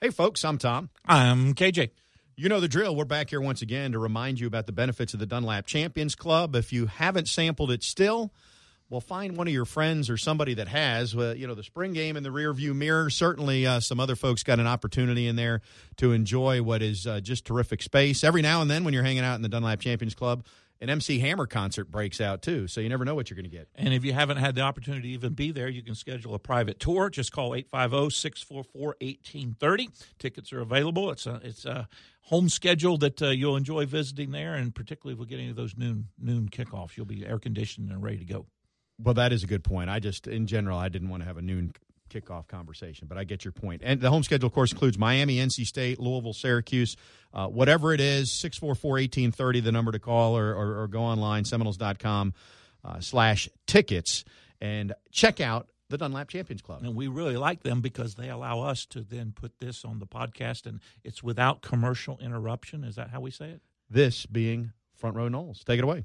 Hey, folks, I'm Tom. I'm KJ. You know the drill. We're back here once again to remind you about the benefits of the Dunlap Champions Club. If you haven't sampled it still, well, find one of your friends or somebody that has. Uh, you know, the spring game in the rearview mirror. Certainly, uh, some other folks got an opportunity in there to enjoy what is uh, just terrific space. Every now and then, when you're hanging out in the Dunlap Champions Club, an MC Hammer concert breaks out too. So you never know what you're going to get. And if you haven't had the opportunity to even be there, you can schedule a private tour. Just call 850-644-1830. Tickets are available. It's a it's a home schedule that uh, you'll enjoy visiting there, and particularly if we get any of those noon noon kickoffs, you'll be air conditioned and ready to go. Well, that is a good point. I just, in general, I didn't want to have a noon kickoff conversation, but I get your point. And the home schedule, of course, includes Miami, NC State, Louisville, Syracuse, uh, whatever it is, 644 1830, the number to call, or, or, or go online, seminoles.com uh, slash tickets, and check out the Dunlap Champions Club. And we really like them because they allow us to then put this on the podcast, and it's without commercial interruption. Is that how we say it? This being Front Row Noles. Take it away.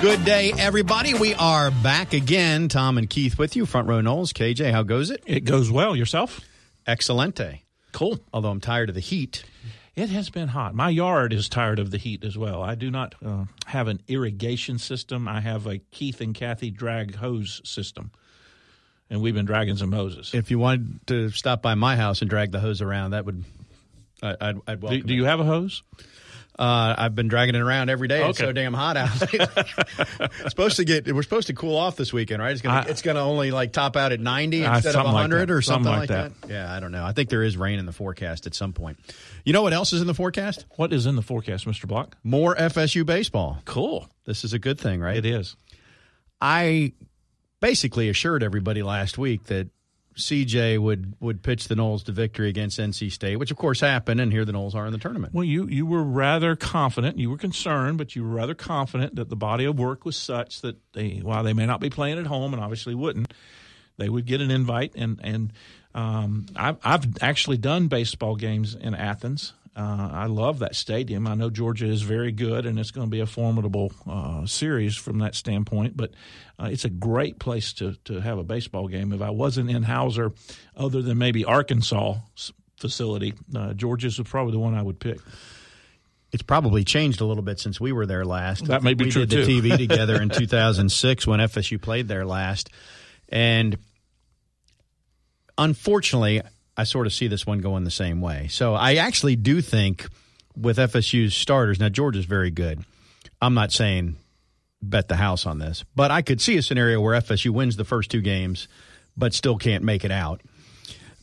Good day, everybody. We are back again. Tom and Keith with you. Front row Noles. KJ, how goes it? It goes well. Yourself? Excelente. Cool. Although I'm tired of the heat. It has been hot. My yard is tired of the heat as well. I do not uh, have an irrigation system. I have a Keith and Kathy drag hose system. And we've been dragging some hoses. If you wanted to stop by my house and drag the hose around, that would I, I'd, I'd welcome. Do, do you have a hose? Uh, I've been dragging it around every day. Okay. It's so damn hot out. it's supposed to get. We're supposed to cool off this weekend, right? It's gonna. I- it's gonna only like top out at ninety Uh, instead of something like hundred or something, Something like like that. Yeah, I don't know. I think there is rain in the forecast at some point. You know what else is in the forecast? What is in the forecast, Mr. Block? More FSU baseball. Cool. This is a good thing, right? It is. I basically assured everybody last week that CJ would would pitch the Noles to victory against NC State, which of course happened, and here the Noles are in the tournament. Well, you, you were rather confident. You were concerned, but you were rather confident that the body of work was such that they, while they may not be playing at home and obviously wouldn't, they would get an invite. And and um, I've I've actually done baseball games in Athens. Uh, I love that stadium. I know Georgia is very good, and it's going to be a formidable uh, series from that standpoint. But uh, it's a great place to to have a baseball game. If I wasn't in Hauser, other than maybe Arkansas facility, uh, Georgia's probably the one I would pick. It's probably changed a little bit since we were there last. That may be we true, did the. TV together in 2006 when FSU played there last, and unfortunately, I sort of see this one going the same way. So I actually do think with FSU's starters now, Georgia's very good. I'm not saying bet the house on this, but I could see a scenario where FSU wins the first two games, but still can't make it out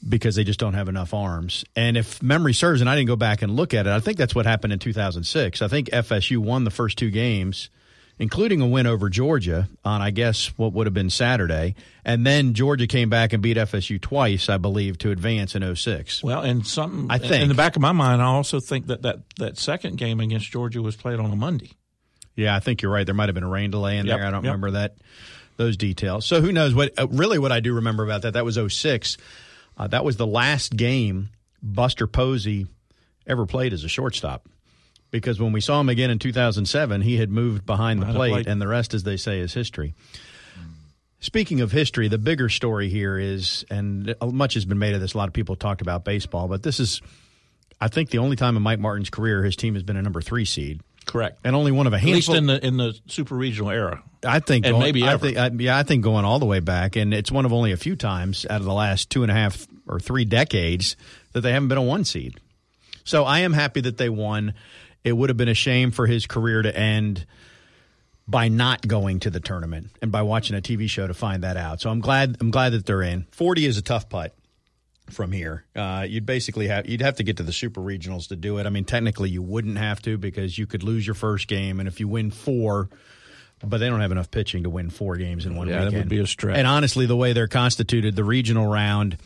because they just don't have enough arms. And if memory serves, and I didn't go back and look at it, I think that's what happened in 2006. I think FSU won the first two games, including a win over Georgia on, I guess, what would have been Saturday. And then Georgia came back and beat FSU twice, I believe, to advance in 06. Well, and something I think. in the back of my mind, I also think that that, that second game against Georgia was played on a Monday. Yeah, I think you're right. There might have been a rain delay in Yep, there. I don't yep. remember that those details. So who knows what uh, really what I do remember about that that was 06. Uh, that was the last game Buster Posey ever played as a shortstop. Because when we saw him again in 2007, he had moved behind the plate, plate. and the rest, as they say, is history. Speaking of history, the bigger story here is, and much has been made of this. A lot of people talked about baseball, but this is, I think, the only time in Mike Martin's career his team has been a number three seed, Correct. and only one of a At handful. least in the in the super regional era. I think, And going- maybe I ever. think, I, yeah, I think going all the way back, and it's one of only a few times out of the last two and a half or three decades that they haven't been a one seed. So I am happy that they won. It would have been a shame for his career to end by not going to the tournament and by watching a TV show to find that out. So I'm glad. I'm glad that they're in. Forty is a tough putt from here. Uh, you'd basically have you'd have to get to the super regionals to do it. I mean, technically you wouldn't have to because you could lose your first game, and if you win four, but they don't have enough pitching to win four games in one Yeah, that would be a stretch. And honestly, the way they're constituted, the regional round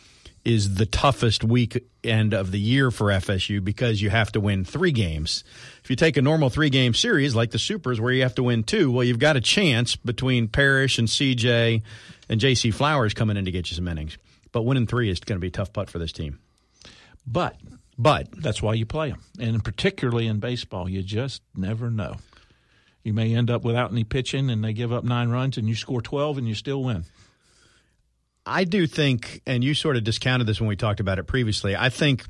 is the toughest weekend of the year for FSU because you have to win three games. If you take a normal three game series like the Supers where you have to win two, well, you've got a chance between Parrish and CJ and JC Flowers coming in to get you some innings. But winning three is going to be a tough putt for this team. But But that's why you play them, and particularly in baseball, you just never know. You may end up without any pitching, and they give up nine runs, and you score twelve, and you still win. I do think, and you sort of discounted this when we talked about it previously. I think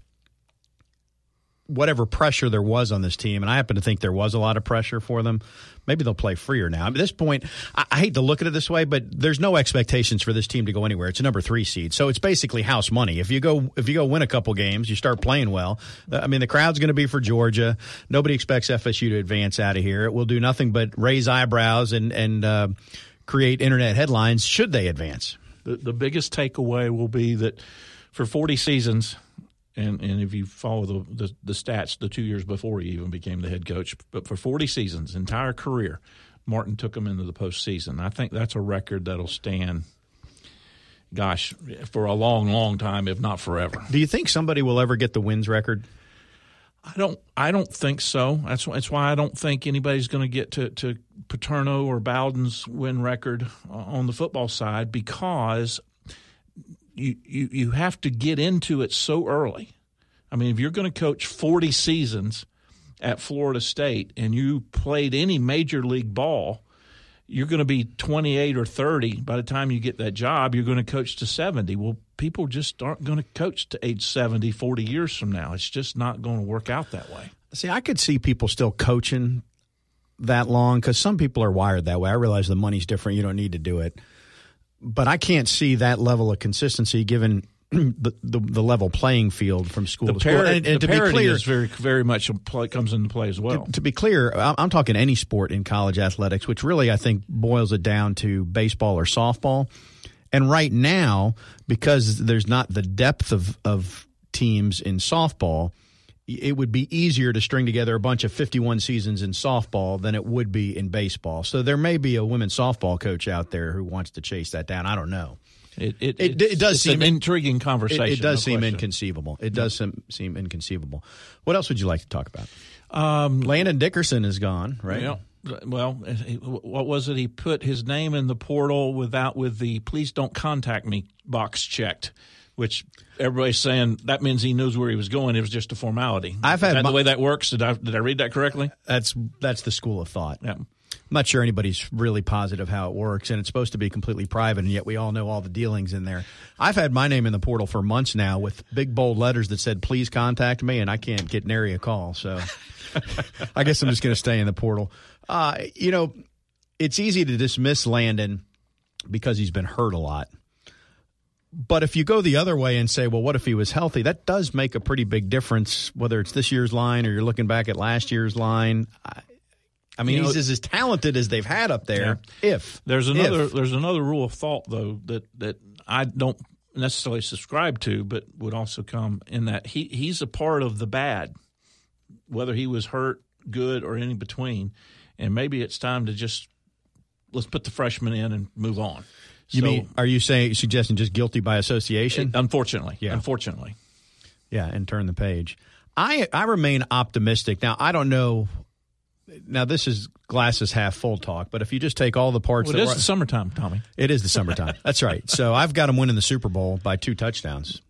whatever pressure there was on this team, and I happen to think there was a lot of pressure for them. Maybe they'll play freer now. At this point, I, I, hate to look at it this way, but there's no expectations for this team to go anywhere. It's a number three seed, so it's basically house money. If you go, if you go win a couple games, you start playing well. Uh, I mean, the crowd's going to be for Georgia. Nobody expects FSU to advance out of here. It will do nothing but raise eyebrows and and uh, create internet headlines should they advance. The, the biggest takeaway will be that for 40 seasons, and, and if you follow the, the, the stats, the two years before he even became the head coach, but for 40 seasons, entire career, Martin took them into the postseason. I think that's a record that'll stand, gosh, for a long, long time, if not forever. Do you think somebody will ever get the wins record? I don't. I don't think so. That's that's why I don't think anybody's going to get to to Paterno or Bowden's win record uh, on the football side because you you you have to get into it so early. I mean, if you're going to coach 40 seasons at Florida State and you played any major league ball, you're going to be 28 or 30 by the time you get that job. You're going to coach to 70. Well, people just aren't going to coach to age 70 40 years from now. It's just not going to work out that way. See, I could see people still coaching that long because some people are wired that way. I realize the money's different. You don't need to do it. But I can't see that level of consistency given the, the, the level playing field from school the to par- school. And, and to be clear, is very very much play, comes into play as well. To, to be clear, I'm, I'm talking any sport in college athletics, which really I think boils it down to baseball or softball. And right now, because there's not the depth of, of teams in softball, it would be easier to string together a bunch of 51 seasons in softball than it would be in baseball. So there may be a women's softball coach out there who wants to chase that down. I don't know. It it, it, it does seem an intriguing conversation. It, it does no seem question. inconceivable. It does seem, seem inconceivable. What else would you like to talk about? Um, Landon Dickerson is gone, right? Yeah. Well, what was it? He put his name in the portal without with the "please don't contact me" box checked, which everybody's saying that means he knows where he was going. It was just a formality. I've had my- the way that works. Did I did I read that correctly? That's that's the school of thought. Yeah. I'm not sure anybody's really positive how it works, and it's supposed to be completely private, and yet we all know all the dealings in there. I've had my name in the portal for months now with big bold letters that said, please contact me, and I can't get nary a call. So I guess I'm just going to stay in the portal. Uh, you know, it's easy to dismiss Landon because he's been hurt a lot. But if you go the other way and say, well, what if he was healthy? That does make a pretty big difference, whether it's this year's line or you're looking back at last year's line. I, I mean, You know- he's as talented as they've had up there. If There's another If. there's another rule of thought though that that I don't necessarily subscribe to, but would also come in that he he's a part of the bad, whether he was hurt, good, or in between, and maybe it's time to just let's put the freshman in and move on. you So, mean, are you saying suggesting just guilty by association? Uh, unfortunately, Yeah. unfortunately, yeah, and turn the page. I I remain optimistic. Now I don't know. Now this is glasses half full talk, but if you just take all the parts, well, it that is were- the summertime, Tommy. It is the summertime. That's right. So I've got them winning the Super Bowl by two touchdowns,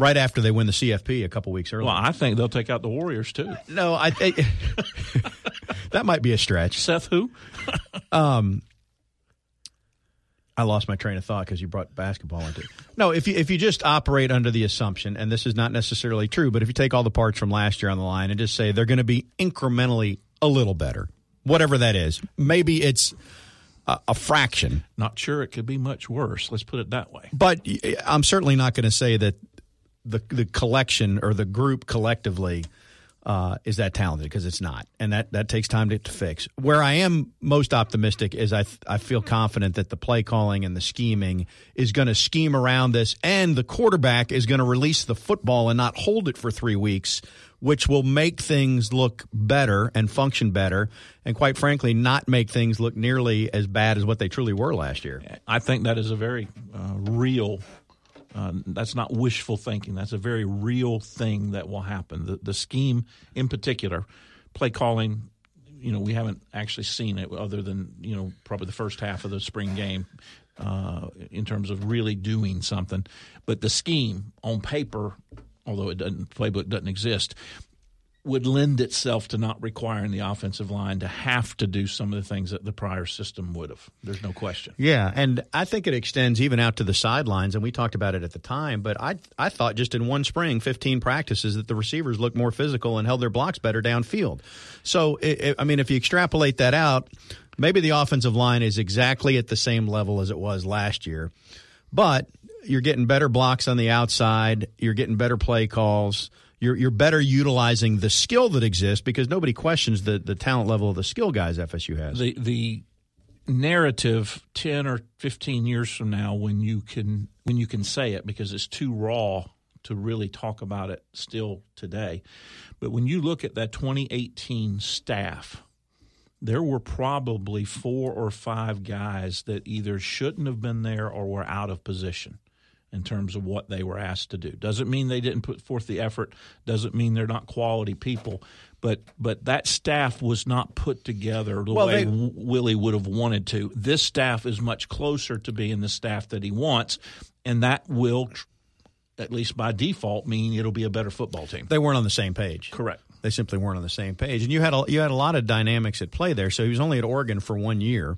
right after they win the CFP a couple weeks earlier. Well, I think they'll take out the Warriors too. no, I, I that might be a stretch. Seth, who? Um, I lost my train of thought because you brought basketball into it. No, if you if you just operate under the assumption, and this is not necessarily true, but if you take all the parts from last year on the line and just say they're going to be incrementally a little better, whatever that is, maybe it's a, a fraction, Not sure it could be much worse. Let's put it that way. but I'm certainly not going to say that the the collection or the group collectively uh, is that talented because it's not, and that that takes time to, to fix. Where I am most optimistic is I I feel confident that the play calling and the scheming is going to scheme around this, and the quarterback is going to release the football and not hold it for three weeks. Which will make things look better and function better, and quite frankly, not make things look nearly as bad as what they truly were last year. I think that is a very uh, real Uh, that's not wishful thinking. That's a very real thing that will happen. The, the scheme, in particular, play calling. You know, we haven't actually seen it other than you know probably the first half of the spring game uh, in terms of really doing something. But the scheme on paper, although it doesn't playbook doesn't exist, would lend itself to not requiring the offensive line to have to do some of the things that the prior system would have. There's no question. Yeah, and I think it extends even out to the sidelines, and we talked about it at the time. But I I thought just in one spring, 15 practices, that the receivers looked more physical and held their blocks better downfield. So it, it, I mean, if you extrapolate that out, maybe the offensive line is exactly at the same level as it was last year, but you're getting better blocks on the outside. You're getting better play calls you're you're better utilizing the skill that exists because nobody questions the the talent level of the skill guys FSU has. The the narrative 10 or 15 years from now when you can when you can say it because it's too raw to really talk about it still today. But when you look at that 2018 staff, there were probably four or five guys that either shouldn't have been there or were out of position in terms of what they were asked to do. Doesn't mean they didn't put forth the effort. Doesn't mean they're not quality people. But but that staff was not put together the well, way they, Willie would have wanted to. This staff is much closer to being the staff that he wants, and that will, at least by default, mean it'll be a better football team. They weren't on the same page. Correct. They simply weren't on the same page, and you had a, you had a lot of dynamics at play there. So he was only at Oregon for one year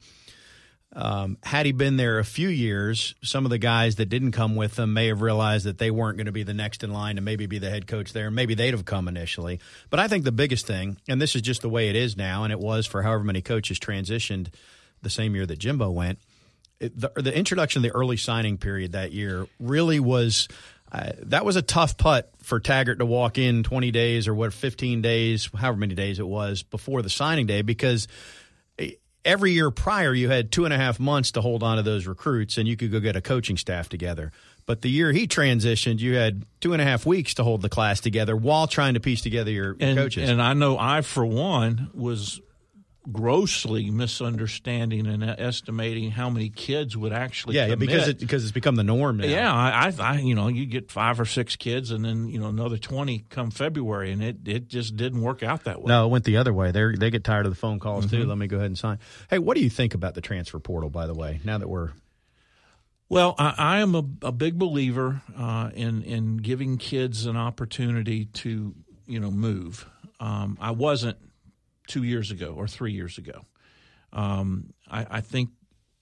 um, had he been there a few years, some of the guys that didn't come with him may have realized that they weren't going to be the next in line to maybe be the head coach there. Maybe they'd have come initially. But I think the biggest thing, and this is just the way it is now, and it was for however many coaches transitioned the same year that Jimbo went, it, the, the introduction of the early signing period that year really was. Uh, that was a tough putt for Taggart to walk in 20 days or what, 15 days, however many days it was before the signing day, because every year prior, you had two and a half months to hold on to those recruits, and you could go get a coaching staff together. But the year he transitioned, you had two and a half weeks to hold the class together while trying to piece together your and, coaches. And I know I, for one, was grossly misunderstanding and estimating how many kids would actually yeah, yeah because it, because it's become the norm now. Yeah, I, I, you know you get five or six kids and then you know another twenty come February and it, it just didn't work out that way. No, it went the other way. They they get tired of the phone calls mm-hmm. too. Let me go ahead and sign. Hey, what do you think about the transfer portal? By the way, now that we're well, I, I am a, a, big believer uh, in in giving kids an opportunity to you know move. Um, I wasn't two years ago or three years ago. Um, I, I, think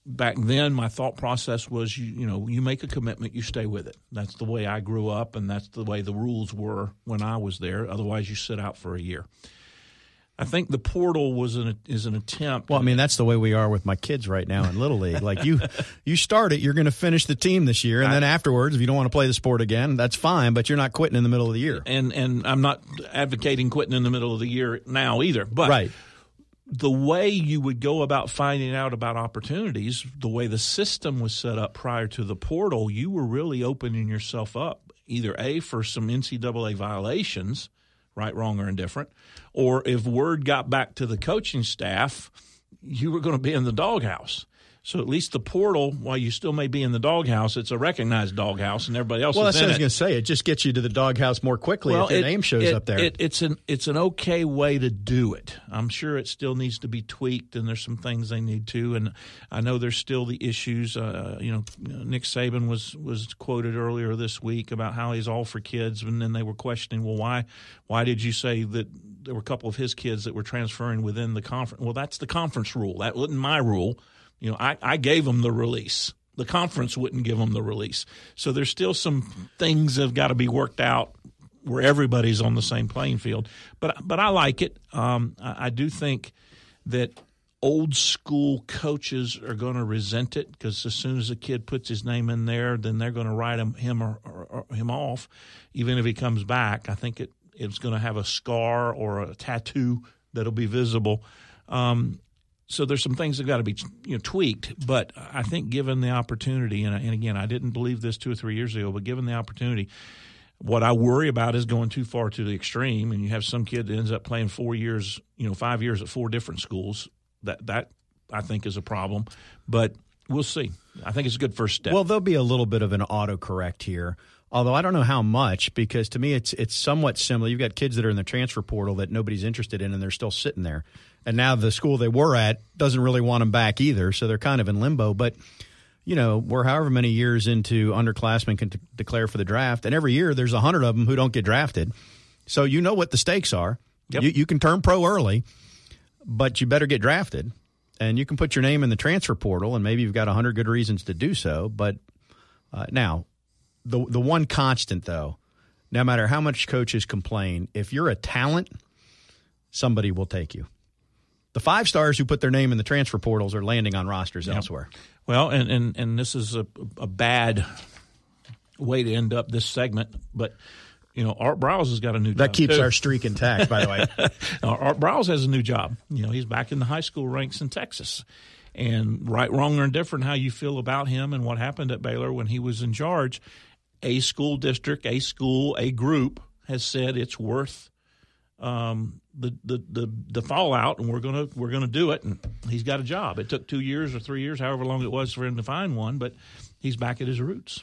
back then my thought process was you, you know you make a commitment you stay with it. That's the way i grew up and that's the way the rules were when i was there. Otherwise you sit out for a year i think the portal was an is an attempt well i mean that's the way we are with my kids right now in little league. Like you you start it you're going to finish the team this year and I, then afterwards if you don't want to play the sport again that's fine but you're not quitting in the middle of the year. And and i'm not advocating quitting in the middle of the year now either but right. the way you would go about finding out about opportunities, the way the system was set up prior to the portal, you were really opening yourself up either A, for some NCAA violations, right, wrong, or indifferent, or if word got back to the coaching staff, you were going to be in the doghouse. So at least the portal, while you still may be in the doghouse, it's a recognized doghouse, and everybody else. Well, that's what I was going to say. It just gets you to the doghouse more quickly well, if your name shows it, up there. It, it's an it's an okay way to do it. I'm sure it still needs to be tweaked, and there's some things they need to. And I know there's still the issues. Uh, you know, Nick Saban was was quoted earlier this week about how he's all for kids, and then they were questioning, well, why why did you say that there were a couple of his kids that were transferring within the conference? Well, that's the conference rule. That wasn't my rule. You know, I, I gave them the release. The conference wouldn't give them the release. So there's still some things that have got to be worked out where everybody's on the same playing field. But but I like it. Um, I, I do think that old school coaches are going to resent it because as soon as a kid puts his name in there, then they're going to write him him or, or, or him off, even if he comes back. I think it it's going to have a scar or a tattoo that'll be visible. Um, so there's some things that got to be you know tweaked. But I think given the opportunity, and, and again, I didn't believe this two or three years ago, but given the opportunity, what I worry about is going too far to the extreme, and you have some kid that ends up playing four years, you know, five years at four different schools. That that I think is a problem. But we'll see. I think it's a good first step. Well, there'll be a little bit of an autocorrect here. Although I don't know how much, because to me it's it's somewhat similar. You've got kids that are in the transfer portal that nobody's interested in, and they're still sitting there. And now the school they were at doesn't really want them back either, so they're kind of in limbo. But you know, we're however many years into underclassmen can t- declare for the draft, and every year there's a hundred of them who don't get drafted. So you know what the stakes are. Yep. You, you can turn pro early, but you better get drafted, and you can put your name in the transfer portal, and maybe you've got a hundred good reasons to do so. But uh, now, the the one constant though, no matter how much coaches complain, if you're a talent, somebody will take you. The five stars who put their name in the transfer portals are landing on rosters elsewhere. Well, and, and, and this is a, a bad way to end up this segment, but you know, Art Briles has got a new That job. keeps too. our streak intact, by the way. Now, Art Briles has a new job. You know, he's back in the high school ranks in Texas. And right, wrong, or indifferent, how you feel about him and what happened at Baylor when he was in charge, a school district, a school, a group has said it's worth um, the, the the the fallout, and we're gonna we're gonna do it. And he's got a job. It took two years or three years, however long it was for him to find one, but he's back at his roots.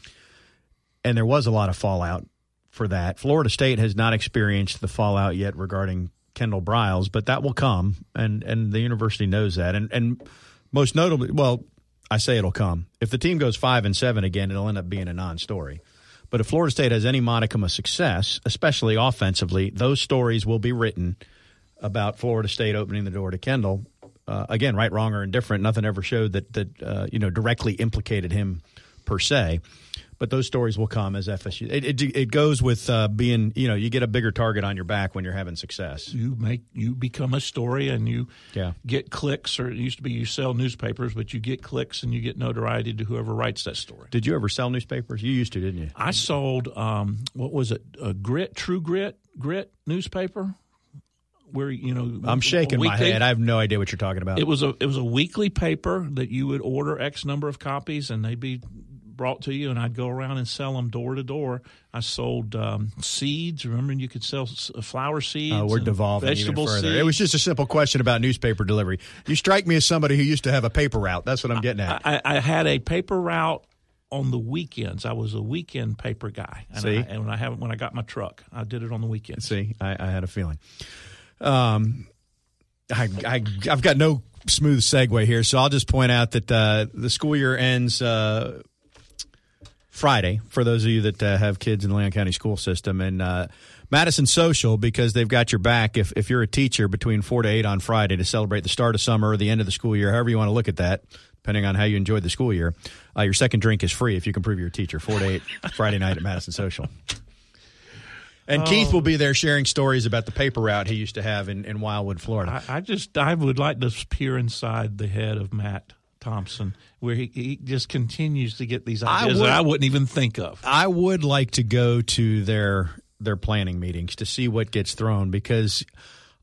and there was a lot of fallout for that. Florida State has not experienced the fallout yet regarding Kendall Briles, but that will come, and and the university knows that. And and most notably, well, I say it'll come. If the team goes five and seven again, it'll end up being a non-story. But if Florida State has any modicum of success, especially offensively, those stories will be written about Florida State opening the door to Kendall. Uh, again, right, wrong, or indifferent. Nothing ever showed that that uh, you know directly implicated him per se. But those stories will come as FSU. It, it, it goes with uh, being you know you get a bigger target on your back when you're having success. You make you become a story, and you Yeah. get clicks. Or it used to be you sell newspapers, but you get clicks and you get notoriety to whoever writes that story. Did you ever sell newspapers? You used to, didn't you? I sold um, what was it? A grit, True Grit, Grit newspaper. Where you know I'm shaking my head. I have no idea what you're talking about. It was a it was a weekly paper that you would order X number of copies, and they'd be brought to you, and I'd go around and sell them door to door. I sold um, seeds. Remember, you could sell flower seeds. Oh, we're devolving even further. Seeds. It was just a simple question about newspaper delivery. You strike me as somebody who used to have a paper route. That's what I'm getting at. I, I had a paper route on the weekends. I was a weekend paper guy. And See? I, and when I have when I got my truck, I did it on the weekends. See, I, I had a feeling. Um, I, I I've got no smooth segue here, so I'll just point out that uh, the school year ends uh, Friday for those of you that uh, have kids in the Leon County school system, and uh, Madison Social because they've got your back if if you're a teacher between four to eight on Friday to celebrate the start of summer or the end of the school year, however you want to look at that. Depending on how you enjoyed the school year, uh, your second drink is free if you can prove you're a teacher. Four to eight Friday night at Madison Social. And Keith will oh. be there sharing stories about the paper route he used to have in, in Wildwood, Florida. I, I just I would like to peer inside the head of Matt Thompson, where he, he just continues to get these I ideas would- that I wouldn't even think of. I would like to go to their their planning meetings to see what gets thrown because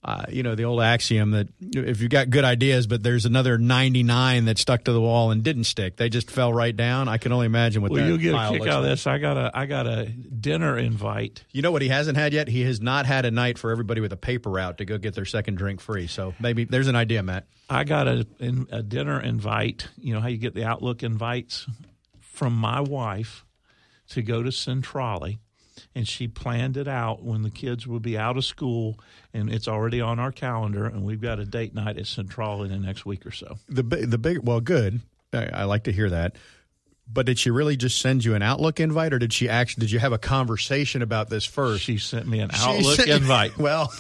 uh, you know the old axiom that if you've got good ideas but there's another 99 that stuck to the wall and didn't stick they just fell right down i can only imagine what Well, you'll get a kick out of like. this. I got a I got a dinner invite. you know what he hasn't had yet he has not had a night for everybody with a paper route to go get their second drink free so maybe there's an idea matt I got a a dinner invite. You know how you get the Outlook invites from my wife to go to Centrale, and she planned it out when the kids would be out of school, and it's already on our calendar, and we've got a date night at Centrale in the next week or so. the the big well good I, I like to hear that but did she really just send you an outlook invite or did she actually did you have a conversation about this first She sent me an She Outlook sent- invite. well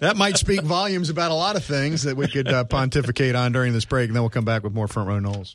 that might speak volumes about a lot of things that we could uh, pontificate on during this break and then we'll come back with more front row Noles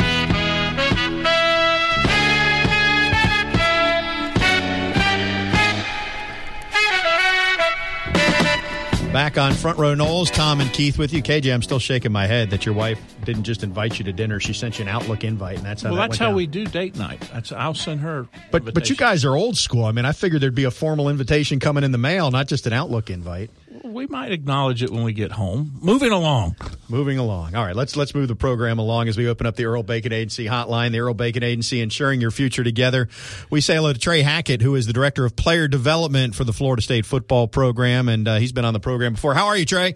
Back on Front Row Noles, Tom and Keith with you. KJ, I'm still shaking my head that your wife didn't just invite you to dinner; she sent you an Outlook invite, and that's how. Well, that that's how down. we do date night. That's I'll send her. But but you guys are old school. I mean, I figured there'd be a formal invitation coming in the mail, not just an Outlook invite. we might acknowledge it when we get home. Moving along. Moving along. All right, let's let's move the program along as we open up the Earl Bacon Agency hotline. The Earl Bacon Agency, ensuring your future together. We say hello to Trey Hackett, who is the director of player development for the Florida State football program, and uh, he's been on the program before. How are you, Trey?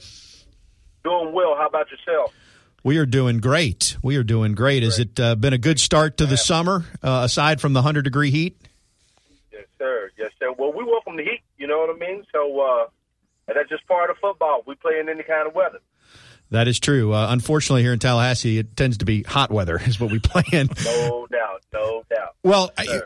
Doing well. How about yourself? We are doing great. We are doing great. Has it uh, been a good start to the summer, uh, aside from the hundred degree heat? Yes, sir. Yes, sir. Well, we welcome the heat. You know what I mean? So uh, and that's just part of football. We play in any kind of weather. That is true. Uh, unfortunately, here in Tallahassee, it tends to be hot weather, is what we play in. No doubt. No doubt. Well, I,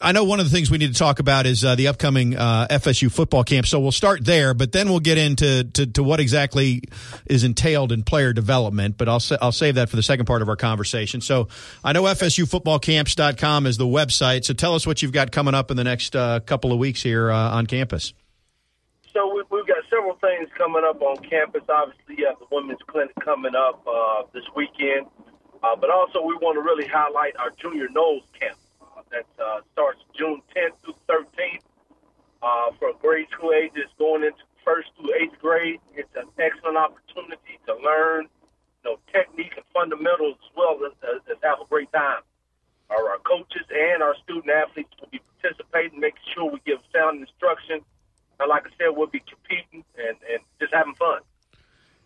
I know one of the things we need to talk about is uh, the upcoming uh, FSU football camp. So we'll start there, but then we'll get into to, to what exactly is entailed in player development. But I'll sa- I'll save that for the second part of our conversation. So I know FSUFootballCamps.com is the website. So tell us what you've got coming up in the next uh, couple of weeks here uh, on campus. So we, we've got several things coming up on campus. Obviously, you have the women's clinic coming up uh, this weekend, uh, but also we want to really highlight our junior Noles camp uh, that uh, starts June 10th through 13th uh, for grade school ages going into first through eighth grade. It's an excellent opportunity to learn, you know, technique and fundamentals as well as, as, as have a great time. Our, our coaches and our student athletes will be participating, making sure we give sound instruction. And like I said, we'll be competing and, and just having fun.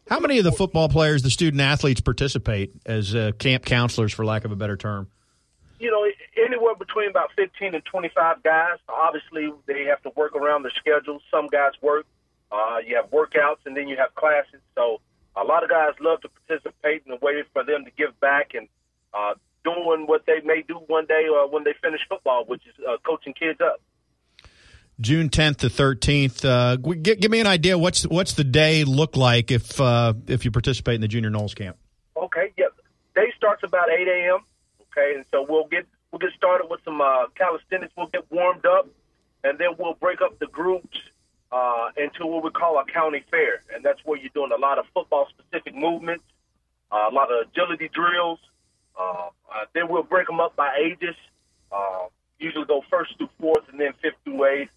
How many of the football players, the student athletes, participate as uh, camp counselors, for lack of a better term? You know, anywhere between about 15 and 25 guys. Obviously, they have to work around their schedules. Some guys work. Uh, you have workouts, and then you have classes. So a lot of guys love to participate in a way for them to give back and uh, doing what they may do one day uh, when they finish football, which is uh, coaching kids up. June 10th to 13th. Uh, give, give me an idea. What's what's the day look like if uh, if you participate in the Junior Noles camp? Okay, yep. Day starts about 8 a.m. Okay, and so we'll get we'll get started with some uh, calisthenics. We'll get warmed up, and then we'll break up the groups uh, into what we call a county fair, and that's where you're doing a lot of football specific movements, uh, a lot of agility drills. Uh, then we'll break them up by ages. Usually go first through fourth, and then fifth through eighth.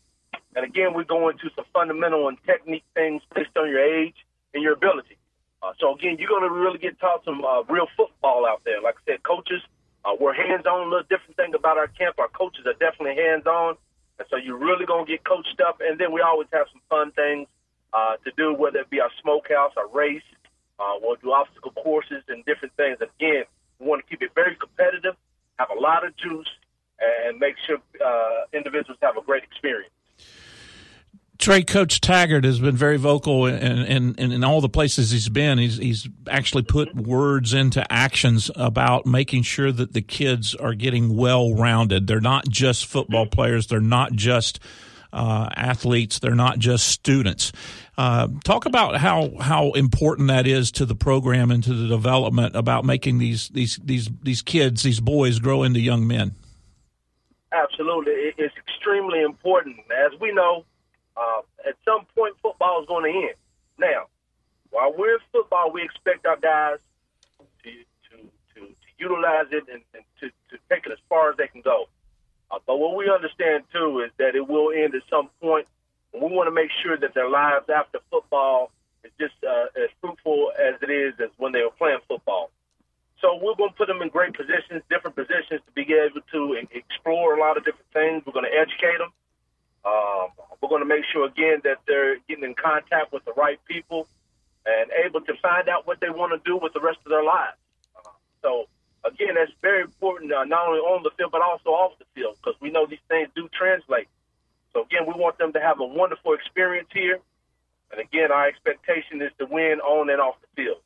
And again, we go into some fundamental and technique things based on your age and your ability. Uh, so again, you're going to really get taught some uh, real football out there. Like I said, coaches, uh, we're hands-on. A little different thing about our camp, our coaches are definitely hands-on, and so you're really going to get coached up. And then we always have some fun things uh, to do, whether it be our smokehouse, our race, uh, we'll do obstacle courses and different things. Again, we want to keep it very competitive, have a lot of juice, and make sure uh, individuals have a great experience. Trey Coach Taggart has been very vocal in, in, in, in all the places he's been. He's he's actually put words into actions about making sure that the kids are getting well rounded. They're not just football players. They're not just uh, athletes. They're not just students. Uh, talk about how how important that is to the program and to the development about making these these these these kids these boys grow into young men. Absolutely. It's extremely important. As we know, uh, at some point, football is going to end. Now, while we're in football, we expect our guys to, to, to, to utilize it and, and to, to take it as far as they can go. Uh, but what we understand, too, is that it will end at some point, and we want to make sure that their lives after football is just uh, as fruitful as it is as when they were playing football. So we're going to put them in great positions, different positions to be able to explore a lot of different things. We're going to educate them. Um, we're going to make sure again that they're getting in contact with the right people and able to find out what they want to do with the rest of their lives. Uh, so again, that's very important, uh, not only on the field but also off the field, because we know these things do translate. So again, we want them to have a wonderful experience here. And again, our expectation is to win on and off the field.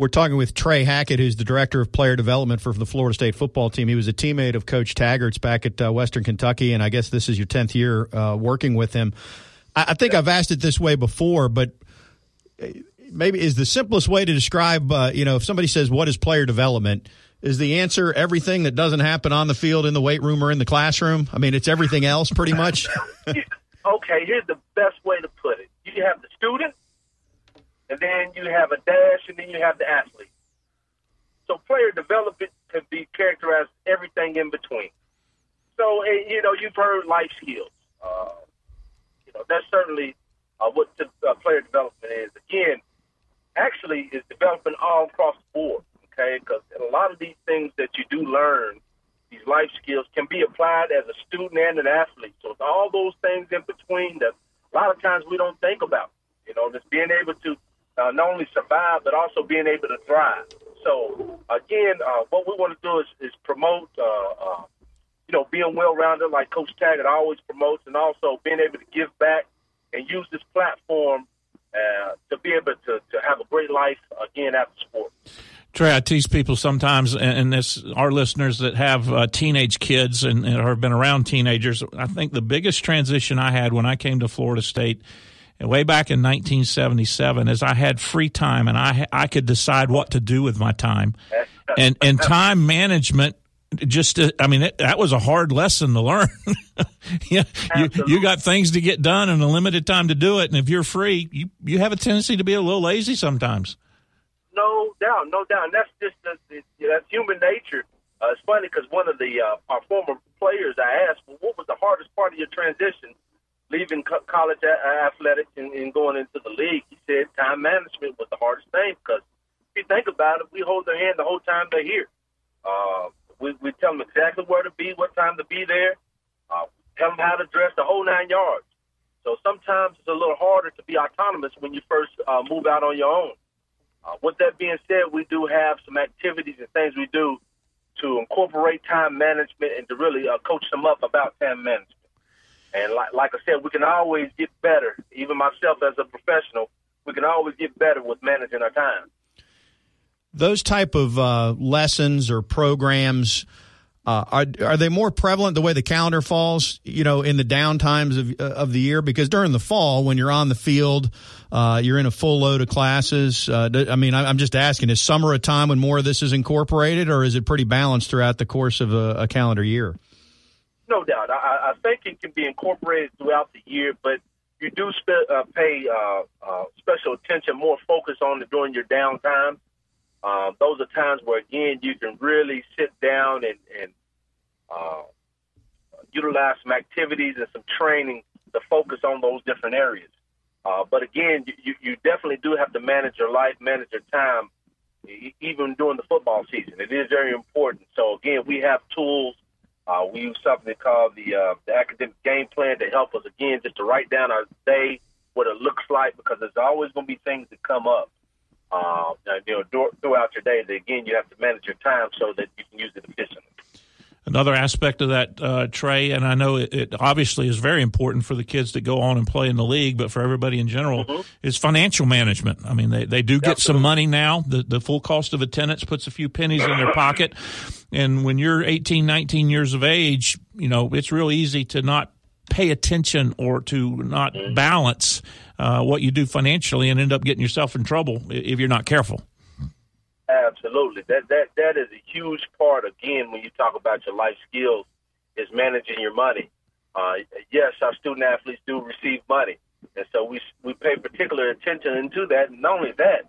We're talking with Trey Hackett, who's the director of player development for the Florida State football team. He was a teammate of Coach Taggart's back at uh, Western Kentucky, and I guess this is your tenth year uh, working with him. I, I think I've asked it this way before, but uh, maybe is the simplest way to describe. Uh, you know, if somebody says what is player development, is the answer everything that doesn't happen on the field, in the weight room, or in the classroom? I mean, it's everything else, pretty much. okay, here's the best way to put it. You have the student, and then you have a dash, and then you have the athlete. So player development can be characterized everything in between. So eh, you know you've heard life skills. Uh, you know that's certainly uh, what the, uh, player development is. Again, actually, is developing all across the board. Okay, because a lot of these things that you do learn, these life skills, can be applied as a student and an athlete. So it's all those things in between that a lot of times we don't think about. You know, just being able to uh, not only survive but also being able to thrive. So again, uh, what we want to do is, is promote, uh, uh, you know, being well-rounded like Coach Taggart always promotes, and also being able to give back and use this platform uh, to be able to, to have a great life again after sport. Trey, I tease people sometimes, and and this our listeners that have uh, teenage kids and, and have been around teenagers. I think the biggest transition I had when I came to Florida State, way back in 1977, is I had free time and I I could decide what to do with my time, and and time management. Just, uh, I mean, it, that was a hard lesson to learn. yeah, you, you got things to get done and a limited time to do it, and if you're free, you you have a tendency to be a little lazy sometimes. No doubt, no doubt. And that's just that's, that's human nature. Uh, it's funny because one of the uh, our former players, I asked, well, what was the hardest part of your transition, leaving co- college a- athletics and, and going into the league? He said time management was the hardest thing because if you think about it, we hold their hand the whole time they're here. Uh, we, we tell them exactly where to be, what time to be there, uh, tell them how to dress, the whole nine yards. So sometimes it's a little harder to be autonomous when you first uh, move out on your own. Uh, with that being said, we do have some activities and things we do to incorporate time management and to really uh, coach them up about time management. And like, like I said, we can always get better. Even myself as a professional, we can always get better with managing our time. Those type of uh, lessons or programs uh, are are they more prevalent the way the calendar falls? You know, in the down times of uh, of the year, because during the fall when you're on the field, uh, you're in a full load of classes. Uh, I mean, I'm just asking: is summer a time when more of this is incorporated, or is it pretty balanced throughout the course of a, a calendar year? No doubt. I, I think it can be incorporated throughout the year, but you do spe- uh, pay uh, uh, special attention, more focus on it during your downtime. Uh, those are times where, again, you can really sit down and, and uh, utilize some activities and some training to focus on those different areas. Uh, but again, you, you definitely do have to manage your life, manage your time, even during the football season. It is very important. So again, we have tools. Uh, we use something called the uh, the academic game plan to help us again just to write down our day, what it looks like, because there's always going to be things that come up. Uh, you know, throughout your day, that again, you have to manage your time so that you can use it efficiently. Another aspect of that, uh, Trey, and I know it, it, obviously is very important for the kids that go on and play in the league, but for everybody in general, Mm-hmm. is financial management. I mean, they, they do get some money now. The, the full cost of attendance puts a few pennies in their pocket. And when you're 18, 19 years of age, you know, it's real easy to not pay attention or to not Mm-hmm. balance uh, what you do financially and end up getting yourself in trouble if you're not careful. Absolutely. That that that is a huge part again when you talk about your life skills is managing your money. Uh, yes, our student athletes do receive money, and so we we pay particular attention into that. And not only that,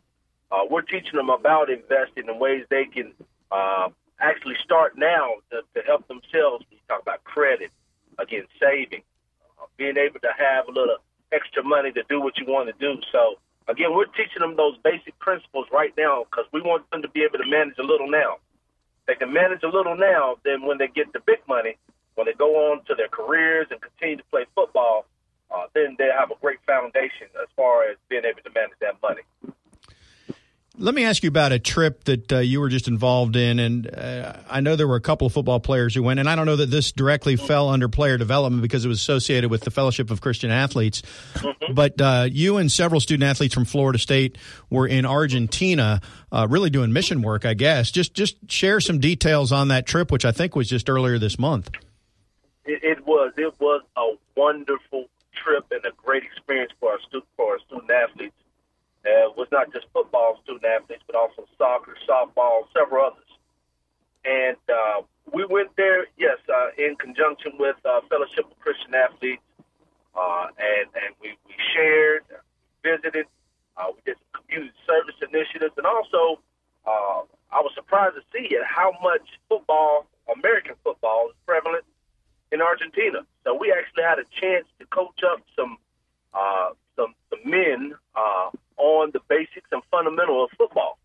uh, we're teaching them about investing in ways they can uh, actually start now to, to help themselves. When you talk about credit, again, saving, uh, being able to have a little extra money to do what you want to do. So again, we're teaching them those basic principles right now because we want them to be able to manage a little now. They can manage a little now, then when they get the big money, when they go on to their careers and continue to play football, uh, then they have a great foundation as far as being able to manage that money. Let me ask you about a trip that uh, you were just involved in, and uh, I know there were a couple of football players who went, and I don't know that this directly fell under player development because it was associated with the Fellowship of Christian Athletes. But uh, you and several student athletes from Florida State were in Argentina, uh, really doing mission work, I guess. Just just share some details on that trip, which I think was just earlier this month. It, it was it was a wonderful trip and a great experience for our for our student athletes. Uh, was not just football student athletes, but also soccer, softball, several others. And uh, we went there, yes, uh, in conjunction with uh, Fellowship of Christian Athletes, uh, and and we, we shared, visited. Uh, we did some community service initiatives, and also uh, I was surprised to see it how much football, American football, is prevalent in Argentina. So we actually had a chance to coach up some uh, some, some men uh, on the basics and fundamental of football.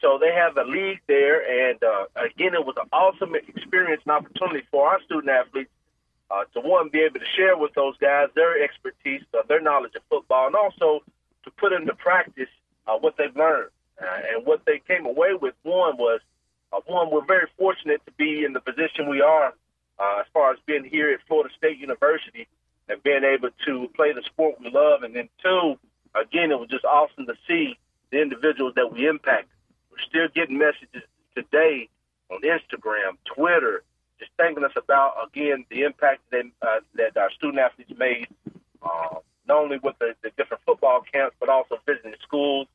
So they have a league there, and uh, again, it was an awesome experience and opportunity for our student athletes uh, to one be able to share with those guys their expertise, uh, their knowledge of football, and also to put into practice uh, what they've learned. Uh, and what they came away with, one was, uh, one, we're very fortunate to be in the position we are uh, as far as being here at Florida State University and being able to play the sport we love. And then two, again, it was just awesome to see the individuals that we impact. We're still getting messages today on Instagram, Twitter, just thanking us about again the impact that uh, that our student athletes made, uh, not only with the, the different football camps, but also visiting schools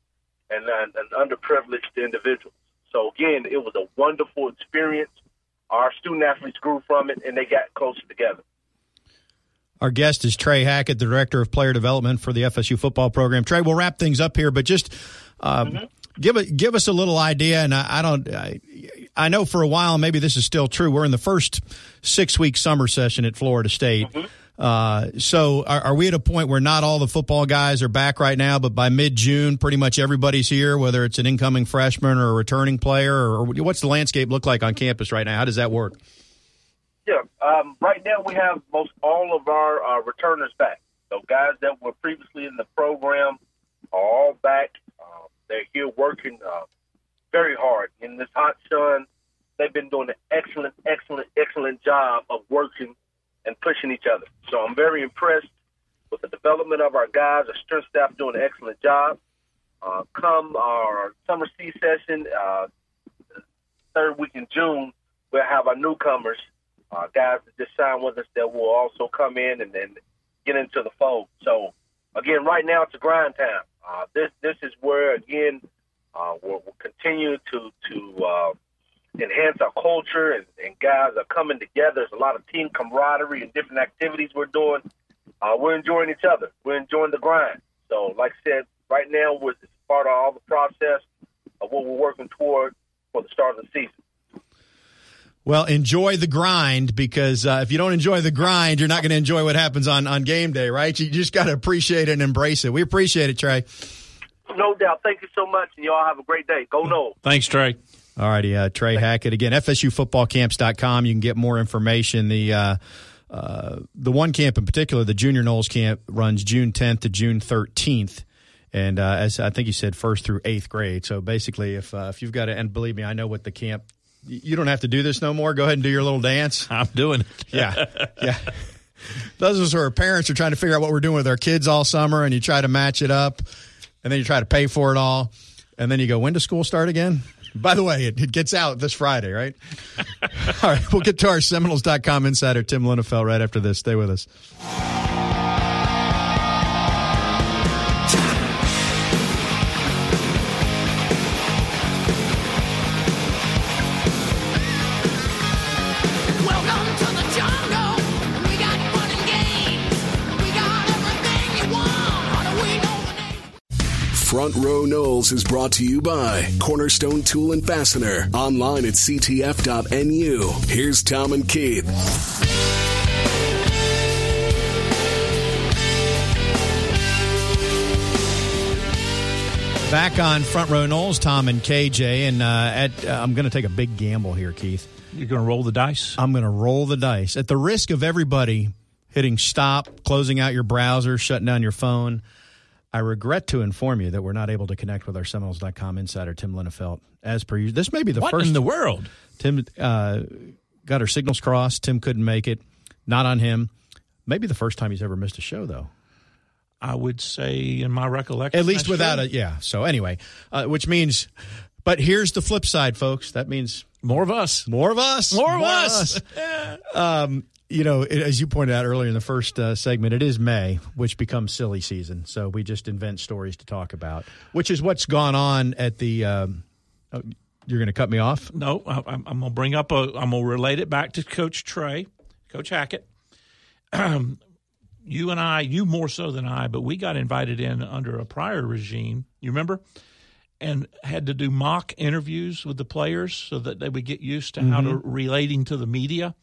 and, and, and underprivileged individuals. So again, it was a wonderful experience. Our student athletes grew from it, and they got closer together. Our guest is Trey Hackett, the director of player development for the FSU football program. Trey, we'll wrap things up here, but just uh, give it give us a little idea. And I, I don't, I, I know for a while, maybe this is still true. We're in the first six week summer session at Florida State. Uh, so are, are we at a point where not all the football guys are back right now, but by mid June, pretty much everybody's here, whether it's an incoming freshman or a returning player, or what's the landscape look like on campus right now? How does that work? Yeah, um, right now we have most all of our uh, returners back. So guys that were previously in the program are all back. Uh, they're here working uh, very hard in this hot sun. They've been doing an excellent, excellent, excellent job of working and pushing each other. So I'm very impressed with the development of our guys. Our strength staff doing an excellent job. Uh, come our summer C session, uh, third week in June, we'll have our newcomers, uh, guys that just signed with us that will also come in and then get into the fold. So again, right now it's a grind time. Uh, this this is where again uh, we'll, we'll continue to to uh, enhance our culture and, and guys are coming together. There's a lot of team camaraderie and different activities we're doing. Uh, we're enjoying each other. We're enjoying the grind. So, like I said, right now we're part of all the process of what we're working toward for the start of the season. Well, enjoy the grind because uh, if you don't enjoy the grind, you're not going to enjoy what happens on, on game day, right? You just got to appreciate it and embrace it. We appreciate it, Trey. No doubt. Thank you so much, and y'all have a great day. Go Noles. Thanks, Trey. All righty, uh, Trey Hackett again. FSUFootballCamps.com. You can get more information. The uh, uh, the one camp in particular, the Junior Noles camp, runs June 10th to June 13th, and uh, as I think you said, first through eighth grade. So basically, if uh, if you've got to, and believe me, I know what the camp. You don't have to do this no more. Go ahead and do your little dance. I'm doing it. Yeah, yeah. Those of us who are parents are trying to figure out what we're doing with our kids all summer, and you try to match it up, and then you try to pay for it all, and then you go, when does school start again? By the way, it, it gets out this Friday, right? all right, we'll get to our Seminoles.com insider, Tim Linafelt, right after this. Stay with us. Front Row Noles is brought to you by Cornerstone Tool and Fastener. Online at ctf.nu. Here's Tom and Keith. Back on Front Row Noles, Tom and KJ, and uh, at, uh, I'm going to take a big gamble here, Keith. You're going to roll the dice? I'm going to roll the dice at the risk of everybody hitting stop, closing out your browser, shutting down your phone. I regret to inform you that we're not able to connect with our Seminoles.com insider, Tim Linafelt. As per usual, this may be the what first. in the world? Tim uh, got our signals crossed. Tim couldn't make it. Not on him. Maybe the first time he's ever missed a show, though. I would say, in my recollection, At least without a yeah. So anyway, uh, which means, but here's the flip side, folks. That means more of us. more of us. More of us. um, you know, it, as you pointed out earlier in the first uh, segment, it is May, which becomes silly season. So we just invent stories to talk about, which is what's gone on at the. Um, oh, you're going to cut me off. No, I, I'm, I'm going to bring up a. I'm going to relate it back to Coach Trey, Coach Hackett. you and I, you more so than I, but we got invited in under a prior regime. You remember? And had to do mock interviews with the players so that they would get used to how to relating to the media.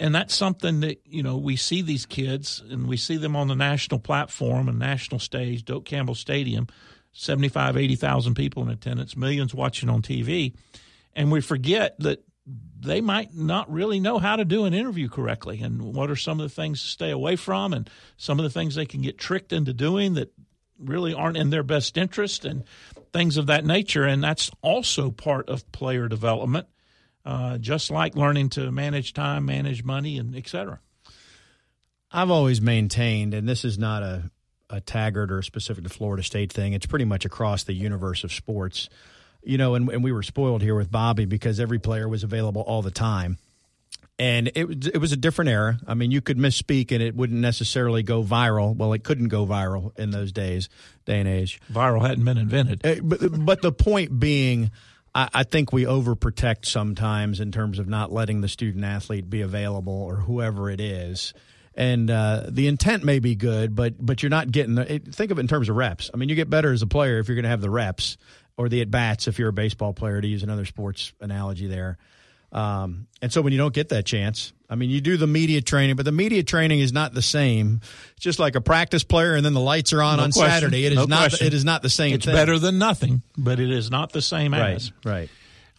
And that's something that, you know, we see these kids and we see them on the national platform and national stage, Doak Campbell Stadium, 75, 80,000 people in attendance, millions watching on TV. And we forget that they might not really know how to do an interview correctly and what are some of the things to stay away from and some of the things they can get tricked into doing that really aren't in their best interest and things of that nature. And that's also part of player development, uh, just like learning to manage time, manage money, and et cetera. I've always maintained, and this is not a, a Taggart or specific to Florida State thing, it's pretty much across the universe of sports. You know, and, and we were spoiled here with Bobby because every player was available all the time. And it, was- it was a different era. I mean, you could misspeak and it wouldn't necessarily go viral. Well, it couldn't go viral in those days, day and age. Viral hadn't been invented. Uh, but but the point being, I, I think we overprotect sometimes in terms of not letting the student athlete be available or whoever it is. And uh, the intent may be good, but but you're not getting the. It, think of it in terms of reps. I mean, you get better as a player if you're going to have the reps or the at bats if you're a baseball player. To use another sports analogy there. Um, and so when you don't get that chance, I mean, you do the media training, but the media training is not the same. It's just like a practice player, and then the lights are on No on question. Saturday. It is No not. question. It is not the same. It's thing. better than nothing, but it is not the same Right. as. Right.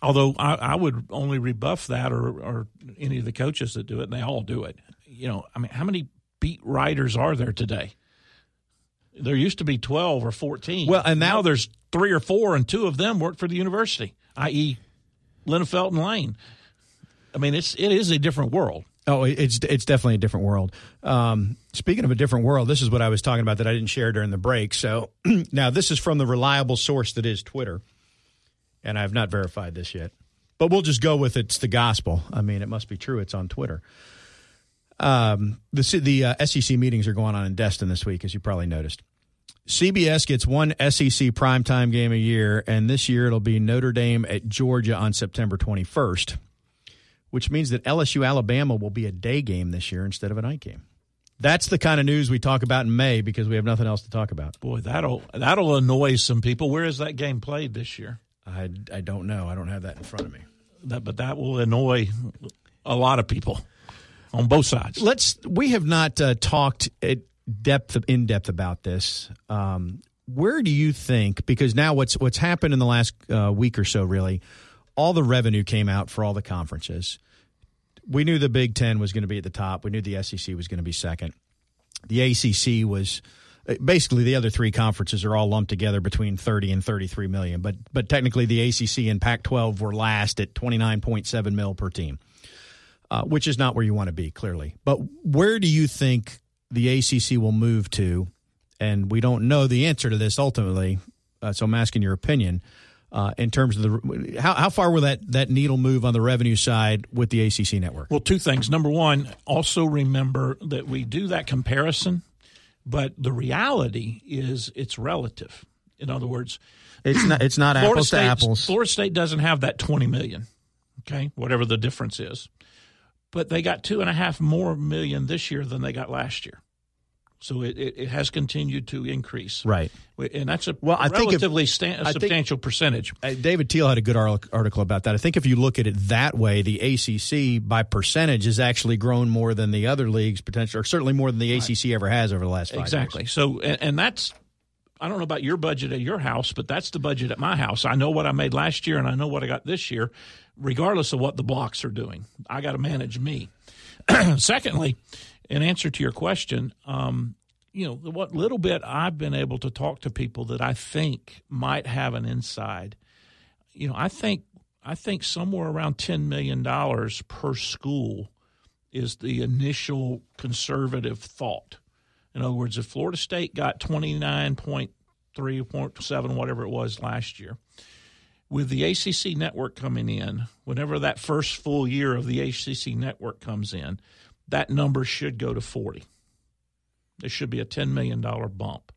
Although I, I would only rebuff that or, or any of the coaches that do it, and they all do it. You know, I mean, how many beat writers are there today? There used to be 12 or 14. Well, and now that- there's three or four, and two of them work for the university, i.e., Linafelt and Lane. I mean, it's it is a different world. Oh, it's it's definitely a different world. Um, speaking of a different world, this is what I was talking about that I didn't share during the break. So now this is from the reliable source that is Twitter, and I have not verified this yet, but we'll just go with it's the gospel. I mean, it must be true. It's on Twitter. Um, the the uh, SEC meetings are going on in Destin this week, as you probably noticed. CBS gets one SEC primetime game a year, and this year it'll be Notre Dame at Georgia on September 21st which means that LSU Alabama will be a day game this year instead of a night game. That's the kind of news we talk about in May because we have nothing else to talk about. Boy, that'll that'll annoy some people. Where is that game played this year? I, I don't know. I don't have that in front of me. That, but that will annoy a lot of people on both sides. Let's. We have not uh, talked at depth in depth about this. Um, where do you think? Because now what's what's happened in the last uh, week or so, really, all the revenue came out for all the conferences. We knew the Big Ten was going to be at the top. We knew the SEC was going to be second. The ACC was basically the other three conferences are all lumped together between 30 and 33 million, but but technically the ACC and Pac-12 were last at 29.7 mil per team, uh, which is not where you want to be clearly. But where do you think the ACC will move to? And we don't know the answer to this ultimately, uh, so I'm asking your opinion. Uh, in terms of the how, how far will that, that needle move on the revenue side with the ACC network? Well, two things. Number one, also remember that we do that comparison, but the reality is it's relative. In other words, It's not it's not Florida apples State, to apples. Florida State doesn't have that twenty million. Okay, whatever the difference is, but they got two and a half more million this year than they got last year. So it, it, it has continued to increase, Right. And that's a Well, I think if- relatively sta- think- substantial percentage. Uh, David Teel had a good article about that. I think if you look at it that way, the ACC by percentage has actually grown more than the other leagues potentially, or certainly more than the ACC ever has over the last five Exactly. years. Exactly. So, and, and that's, I don't know about your budget at your house, but that's the budget at my house. I know what I made last year and I know what I got this year, regardless of what the blocks are doing. I got to manage me. Secondly, in answer to your question, um, you know, what little bit I've been able to talk to people that I think might have an inside, you know, I think I think somewhere around ten million dollars per school is the initial conservative thought. In other words, if Florida State got twenty nine point three point seven, whatever it was last year, with the ACC network coming in, whenever that first full year of the ACC network comes in, that number should go to forty. There should be a ten million dollar bump.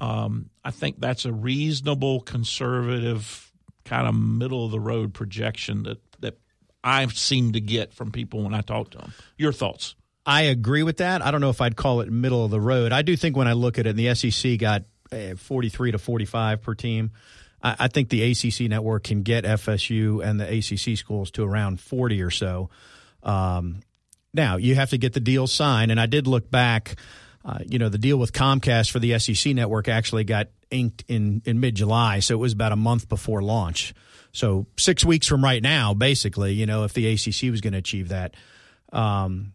Um, I think that's a reasonable, conservative, kind of middle of the road projection that that I seem to get from people when I talk to them. Your thoughts? I agree with that. I don't know if I'd call it middle of the road. I do think when I look at it, and the SEC got eh, 43 to 45 per team. I, I think the ACC network can get FSU and the ACC schools to around 40 or so. Um, now you have to get the deal signed, and I did look back. Uh, you know, the deal with Comcast for the SEC network actually got inked in in mid July, so it was about a month before launch. So six weeks from right now, basically, you know, if the ACC was going to achieve that. Um,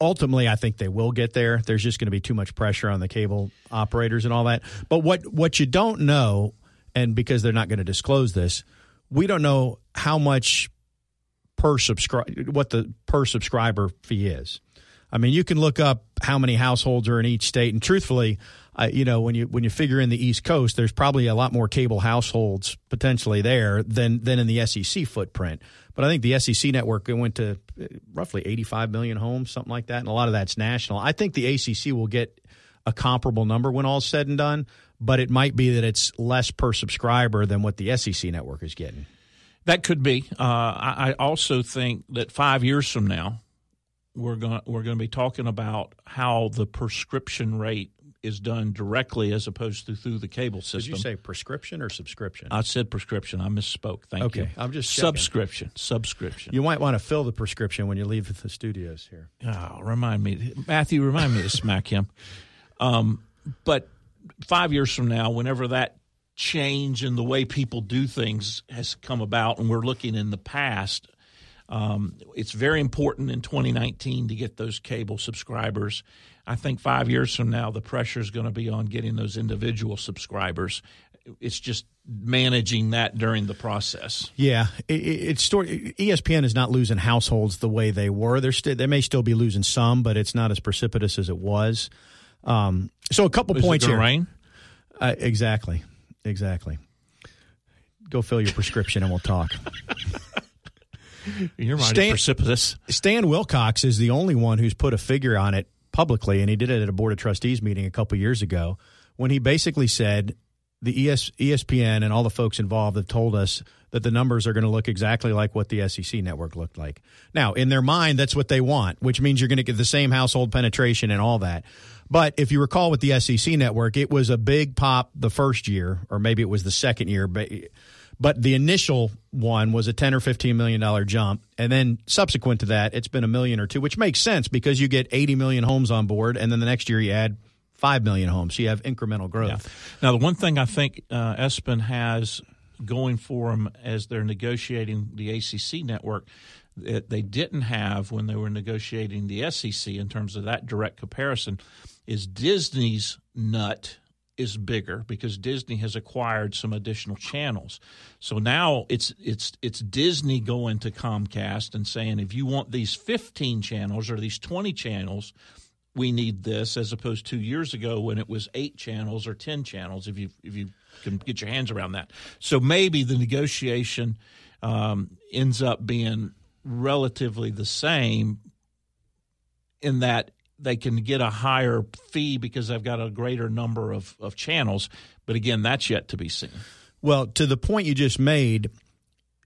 ultimately, I think they will get there. There's just going to be too much pressure on the cable operators and all that. But what what you don't know, and because they're not going to disclose this, we don't know how much per subscribe what the per subscriber fee is. I mean, you can look up how many households are in each state, and truthfully, uh, you know, when you when you figure in the East Coast, there's probably a lot more cable households potentially there than than in the SEC footprint. But I think the SEC network went to uh, roughly 85 million homes, something like that, and a lot of that's national. I think the ACC will get a comparable number when all's said and done, but it might be that it's less per subscriber than what the SEC network is getting. That could be. Uh, I, I also think that five years from now, we're going we're going to be talking about how the prescription rate is done directly as opposed to through the cable system. Did you say prescription or subscription? I said prescription. I misspoke. Thank Okay, you. Okay, I'm just checking. subscription. Subscription. you might want to fill the prescription when you leave the studios here. Oh, remind me, Matthew. Remind me to smack him. Um, but five years from now, whenever that change in the way people do things has come about, and we're looking in the past, um, it's very important in 2019 to get those cable subscribers. I think five years from now, the pressure is going to be on getting those individual subscribers. It's just managing that during the process. Yeah, it, it, it's story. ESPN is not losing households the way they were. They're still they may still be losing some, but it's not as precipitous as it was. Um, so a couple Is points here. rain? Uh, exactly, exactly. Go fill your prescription and we'll talk. You're mighty Stan- precipitous. Stan Wilcox is the only one who's put a figure on it publicly, and he did it at a board of trustees meeting a couple years ago when he basically said the ES, ESPN and all the folks involved have told us that the numbers are going to look exactly like what the SEC network looked like. Now, in their mind, that's what they want, which means you're going to get the same household penetration and all that. But if you recall with the SEC network, it was a big pop the first year, or maybe it was the second year, but but the initial one was a 10 or 15 million dollar jump. And then subsequent to that it's been a million or two which makes sense because you get 80 million homes on board and then the next year you add 5 million homes. So you have incremental growth. Now, the one thing I think uh, Espen has going for them as they're negotiating the ACC network that they didn't have when they were negotiating the SEC in terms of that direct comparison is Disney's nut is bigger because Disney has acquired some additional channels. So now it's it's it's Disney going to Comcast and saying if you want these 15 channels or these 20 channels, we need this as opposed to 2 years ago when it was eight channels or ten channels if you if you can get your hands around that so maybe the negotiation um, ends up being relatively the same in that they can get a higher fee because they've got a greater number of, of channels. But again that's yet to be seen. Well to the point you just made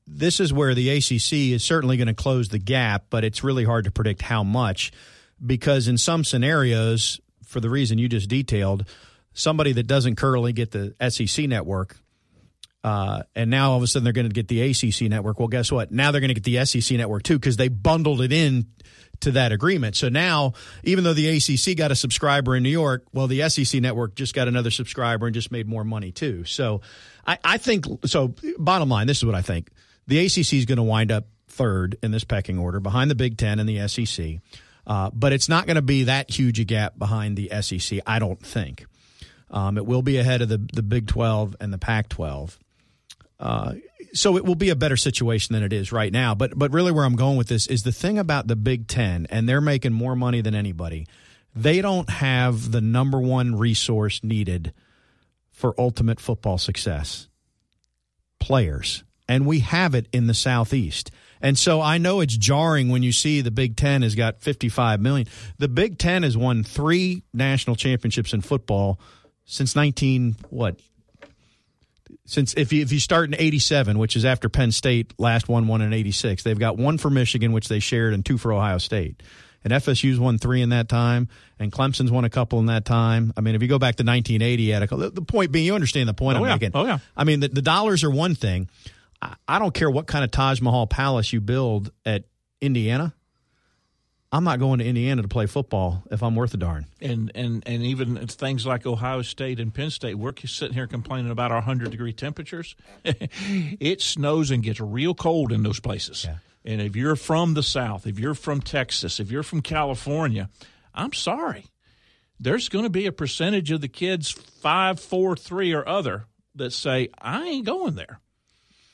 this is where the ACC is certainly going to close the gap but it's really hard to predict how much because in some scenarios for the reason you just detailed somebody that doesn't currently get the SEC network uh, and now all of a sudden they're going to get the ACC network. Well, guess what? Now they're going to get the SEC network too because they bundled it in to that agreement. So now, even though the ACC got a subscriber in New York, well, the SEC network just got another subscriber and just made more money too. So I, I think so. Bottom line, this is what I think: the ACC is going to wind up third in this pecking order behind the Big Ten and the SEC. Uh, but it's not going to be that huge a gap behind the SEC, I don't think. Um, it will be ahead of the, the Big 12 and the Pac 12. Uh, so it will be a better situation than it is right now. But but really, where I'm going with this is the thing about the Big Ten, and they're making more money than anybody. They don't have the number one resource needed for ultimate football success players. And we have it in the Southeast. And so I know it's jarring when you see the Big Ten has got 55 million. The Big Ten has won three national championships in football since 19, what? Since if you, if you start in 87, which is after Penn State last won one in 86, they've got one for Michigan, which they shared, and two for Ohio State. and FSU's won three in that time, and Clemson's won a couple in that time. I mean, if you go back to 1980, at a, the, point being, you understand the point Oh, I'm yeah. making. Oh, yeah. I mean, the, the dollars are one thing. I, I don't care what kind of Taj Mahal palace you build at Indiana. I'm not going to Indiana to play football if I'm worth a darn. and and and even things like Ohio State and Penn State, we're sitting here complaining about our hundred degree temperatures. it snows and gets real cold in those places. And if you're from the South, if you're from Texas, if you're from California, I'm sorry, there's going to be a percentage of the kids five, four, three, or other that say I ain't going there.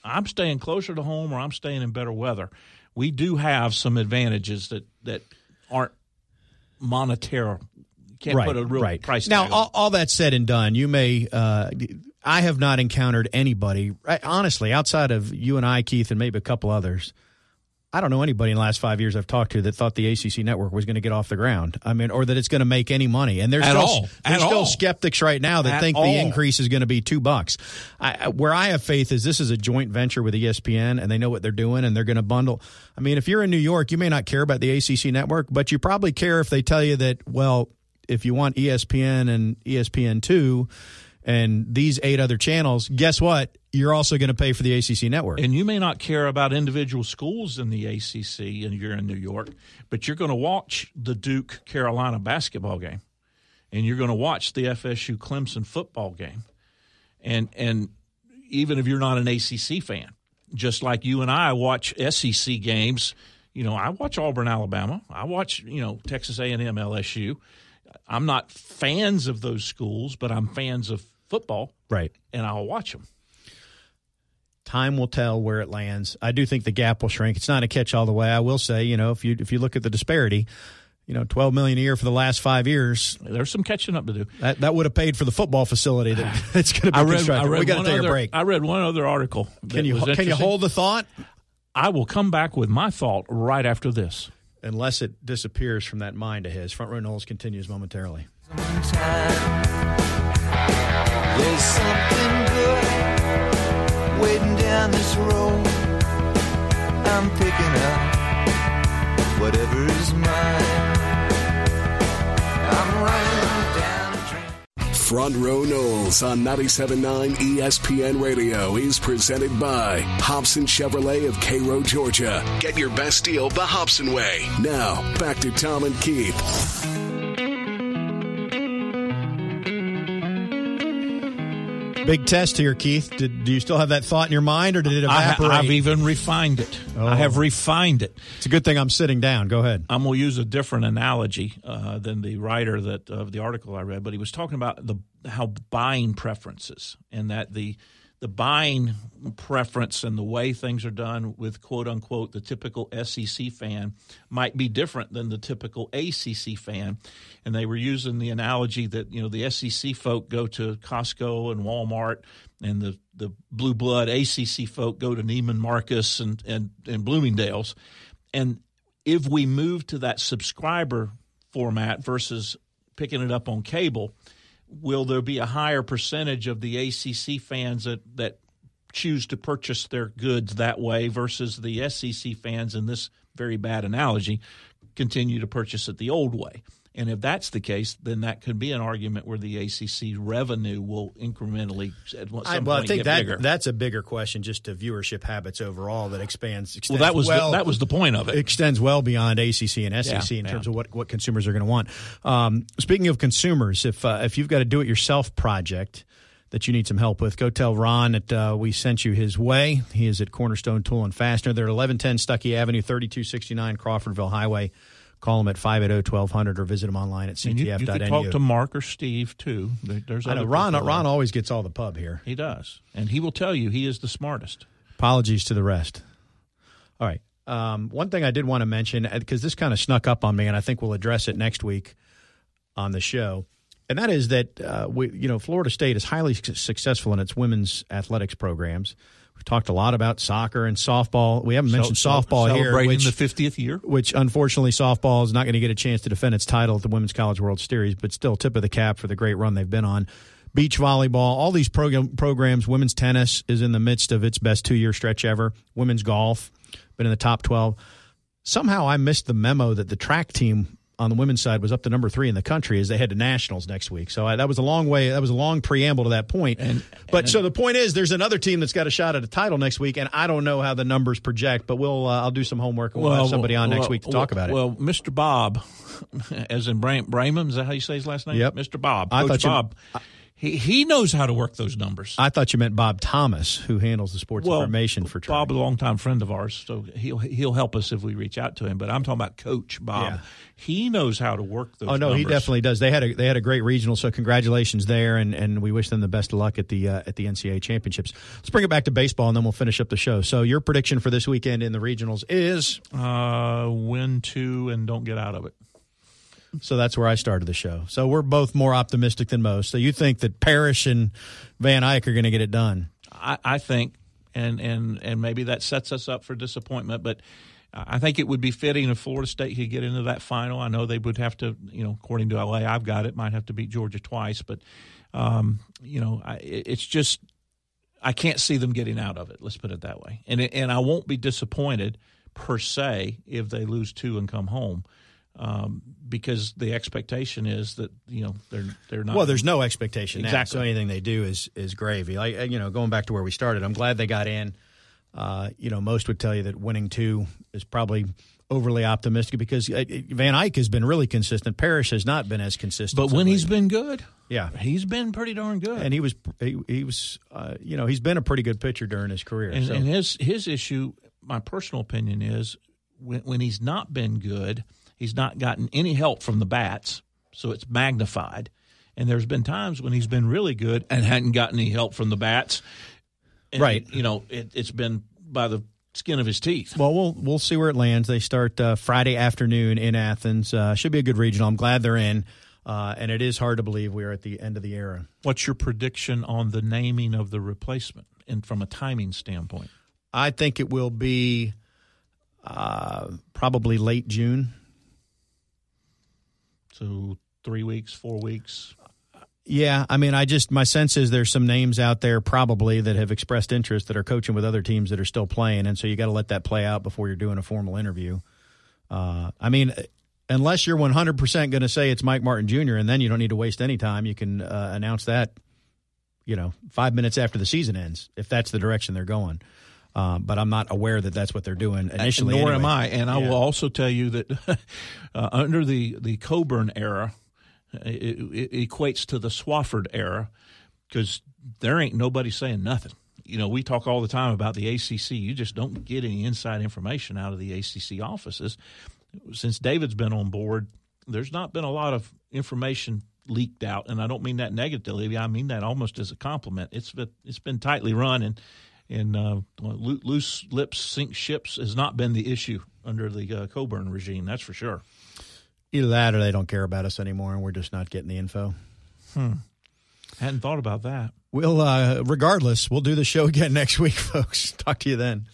I'm staying closer to home or I'm staying in better weather. We do have some advantages that that aren't monetary. Can't put a real right. price now all, all that said and done you may uh, i have not encountered anybody honestly outside of you and i keith and maybe a couple others i don't know anybody in the last five years i've talked to that thought the acc network was going to get off the ground i mean or that it's going to make any money and there's At still, all. there's still all. skeptics right now that At think all. the increase is going to be two bucks I, where i have faith is this is a joint venture with espn and they know what they're doing and they're going to bundle i mean if you're in new york you may not care about the acc network but you probably care if they tell you that well if you want ESPN and ESPN2 and these eight other channels, guess what? You're also going to pay for the ACC network. And you may not care about individual schools in the ACC and you're in New York, but you're going to watch the Duke Carolina basketball game and you're going to watch the FSU Clemson football game. And and even if you're not an ACC fan, just like you and I watch SEC games, you know, I watch Auburn, Alabama. I watch, you know, Texas A&M, LSU. I'm not fans of those schools, but I'm fans of football right. and I'll watch them. Time will tell where it lands. I do think the gap will shrink. It's not a catch all the way. I will say, you know, if you if you look at the disparity, you know, 12 million a year for the last 5 years, There's some catching up to do. that, that would have paid for the football facility that it's going to be I read, I read we got to take other, a break. I read one other article. Can you can you hold the thought I will come back with my thought right after this. unless it disappears from that mind of his. Front row Noles continues momentarily. There's something good waiting down this road. I'm picking up whatever is mine. I'm running down. Front Row Noles on 97.9 ESPN Radio is presented by Hobson Chevrolet of Cairo, Georgia. Get your best deal the Hobson way. Now, back to Tom and Keith. Big test here, Keith. Did, do you still have that thought in your mind, or did it I evaporate? I've even refined it. Oh. I have refined it. it's a good thing I'm sitting down. Go ahead. I'm going to use a different analogy uh, than the writer that of the article I read, but he was talking about the how buying preferences and that the the buying preference and the way things are done with quote unquote the typical SEC fan might be different than the typical ACC fan. And they were using the analogy that you know the SEC folk go to Costco and Walmart, and the the blue blood ACC folk go to Neiman Marcus and and, and Bloomingdale's, and if we move to that subscriber format versus picking it up on cable, will there be a higher percentage of the ACC fans that, that choose to purchase their goods that way versus the SEC fans, in this very bad analogy, continue to purchase it the old way? And if that's the case, then that could be an argument where the ACC revenue will incrementally at some I, well, I think that bigger. that's a bigger question, just to viewership habits overall that expands. well, that was well, the, that was the point of it. extends well beyond ACC and SEC Yeah, in terms yeah. of what, what consumers are going to want. Um, speaking of consumers, if uh, if you've got a do-it-yourself project that you need some help with, go tell Ron that uh, we sent you his way. He is at Cornerstone Tool and Fastener. They're at 1110 Stuckey Avenue, 3269 Crawfordville Highway. Call them at 580-1200 or visit them online at And you, you could talk to Mark or Steve too. There's I know Ron. Ron there. always gets all the pub here. He does, and he will tell you he is the smartest. Apologies to the rest. All right. Um, one thing I did want to mention because this kind of snuck up on me, and I think we'll address it next week on the show, and that is that uh, we, you know, Florida State is highly successful in its women's athletics programs. Talked a lot about soccer and softball. We haven't mentioned So- so- softball here, celebrating the 50th year. which unfortunately softball is not going to get a chance to defend its title at the Women's College World Series, but still tip of the cap for the great run they've been on. Beach volleyball, all these program, programs. Women's tennis is in the midst of its best two year stretch ever. Women's golf, been in the top 12. somehow I missed the memo that the track team on the women's side was up to number three in the country as they head to nationals next week. So I, that was a long way. That was a long preamble to that point. And- but so the point is, there's another team that's got a shot at a title next week, and I don't know how the numbers project, but we'll uh, I'll do some homework and we'll, have somebody on next week to talk about it. Well, Mr. Bob, as in Bram, Braman, is that how you say his last name? Yep. Mr. Bob. I Coach thought you- Bob. He, he knows how to work those numbers. I thought you meant Bob Thomas, who handles the sports information for Bob, track. a longtime friend of ours, so he'll he'll help us if we reach out to him. But I'm talking about Coach Bob. Yeah. He knows how to work those. Numbers. Oh no, he definitely does. They had a they had a great regional, so congratulations there, and, and we wish them the best of luck at the uh, at the NCAA championships. Let's bring it back to baseball, and then we'll finish up the show. So your prediction for this weekend in the regionals is uh, win two and don't get out of it. So that's where I started the show. So we're both more optimistic than most. So you think that Parrish and Van Eyk are going to get it done? I, I think, and and and maybe that sets us up for disappointment. But I think it would be fitting if Florida State could get into that final. I know they would have to, you know, according to LA, I've got it, might have to beat Georgia twice. But um, you know, I, it's just I can't see them getting out of it. Let's put it that way. And and I won't be disappointed per se if they lose two and come home. Um, because the expectation is that you know they're they're not Well, there's no expectation now, Exactly. so anything they do is is gravy. Like uh, you know, going back to where we started, I'm glad they got in. Uh, you know, most would tell you that winning two is probably overly optimistic because uh, Van Eyk has been really consistent. Parrish has not been as consistent. But when he's been good, Yeah. he's been pretty darn good. and he was he, he was uh, you know he's been a pretty good pitcher during his career. And, so. and his his issue, my personal opinion is, when, when he's not been good, he's not gotten any help from the bats, so it's magnified. And there's been times when he's been really good and hadn't gotten any help from the bats. And, Right. You know, it, it's been by the skin of his teeth. Well, we'll we'll see where it lands. They start uh, Friday afternoon in Athens. Uh, should be a good regional. I'm glad they're in, uh, and it is hard to believe we are at the end of the era. What's your prediction on the naming of the replacement, and from a timing standpoint? I think it will be uh, probably late June. So three weeks, four weeks. Yeah, I mean, I just my sense is there's some names out there probably that have expressed interest that are coaching with other teams that are still playing, and so you got to let that play out before you're doing a formal interview. Uh, I mean, unless you're 100 percent going to say it's Mike Martin Jr., and then you don't need to waste any time. You can uh, announce that, you know, five minutes after the season ends, if that's the direction they're going. Uh, but I'm not aware that that's what they're doing initially. Nor anyway. am I. And I Yeah. will also tell you that uh, under the, the Coburn era, it, it equates to the Swofford era because there ain't nobody saying nothing. You know, we talk all the time about the ACC. You just don't get any inside information out of the ACC offices. Since David's been on board, there's not been a lot of information leaked out, and I don't mean that negatively. I mean that almost as a compliment. It's been it's been tightly run, and and uh, loose lips sink ships has not been the issue under the uh, Coburn regime. That's for sure. Either that or they don't care about us anymore, and we're just not getting the info. Hmm. Hadn't thought about that. We'll, uh, regardless, we'll do the show again next week, folks. Talk to you then.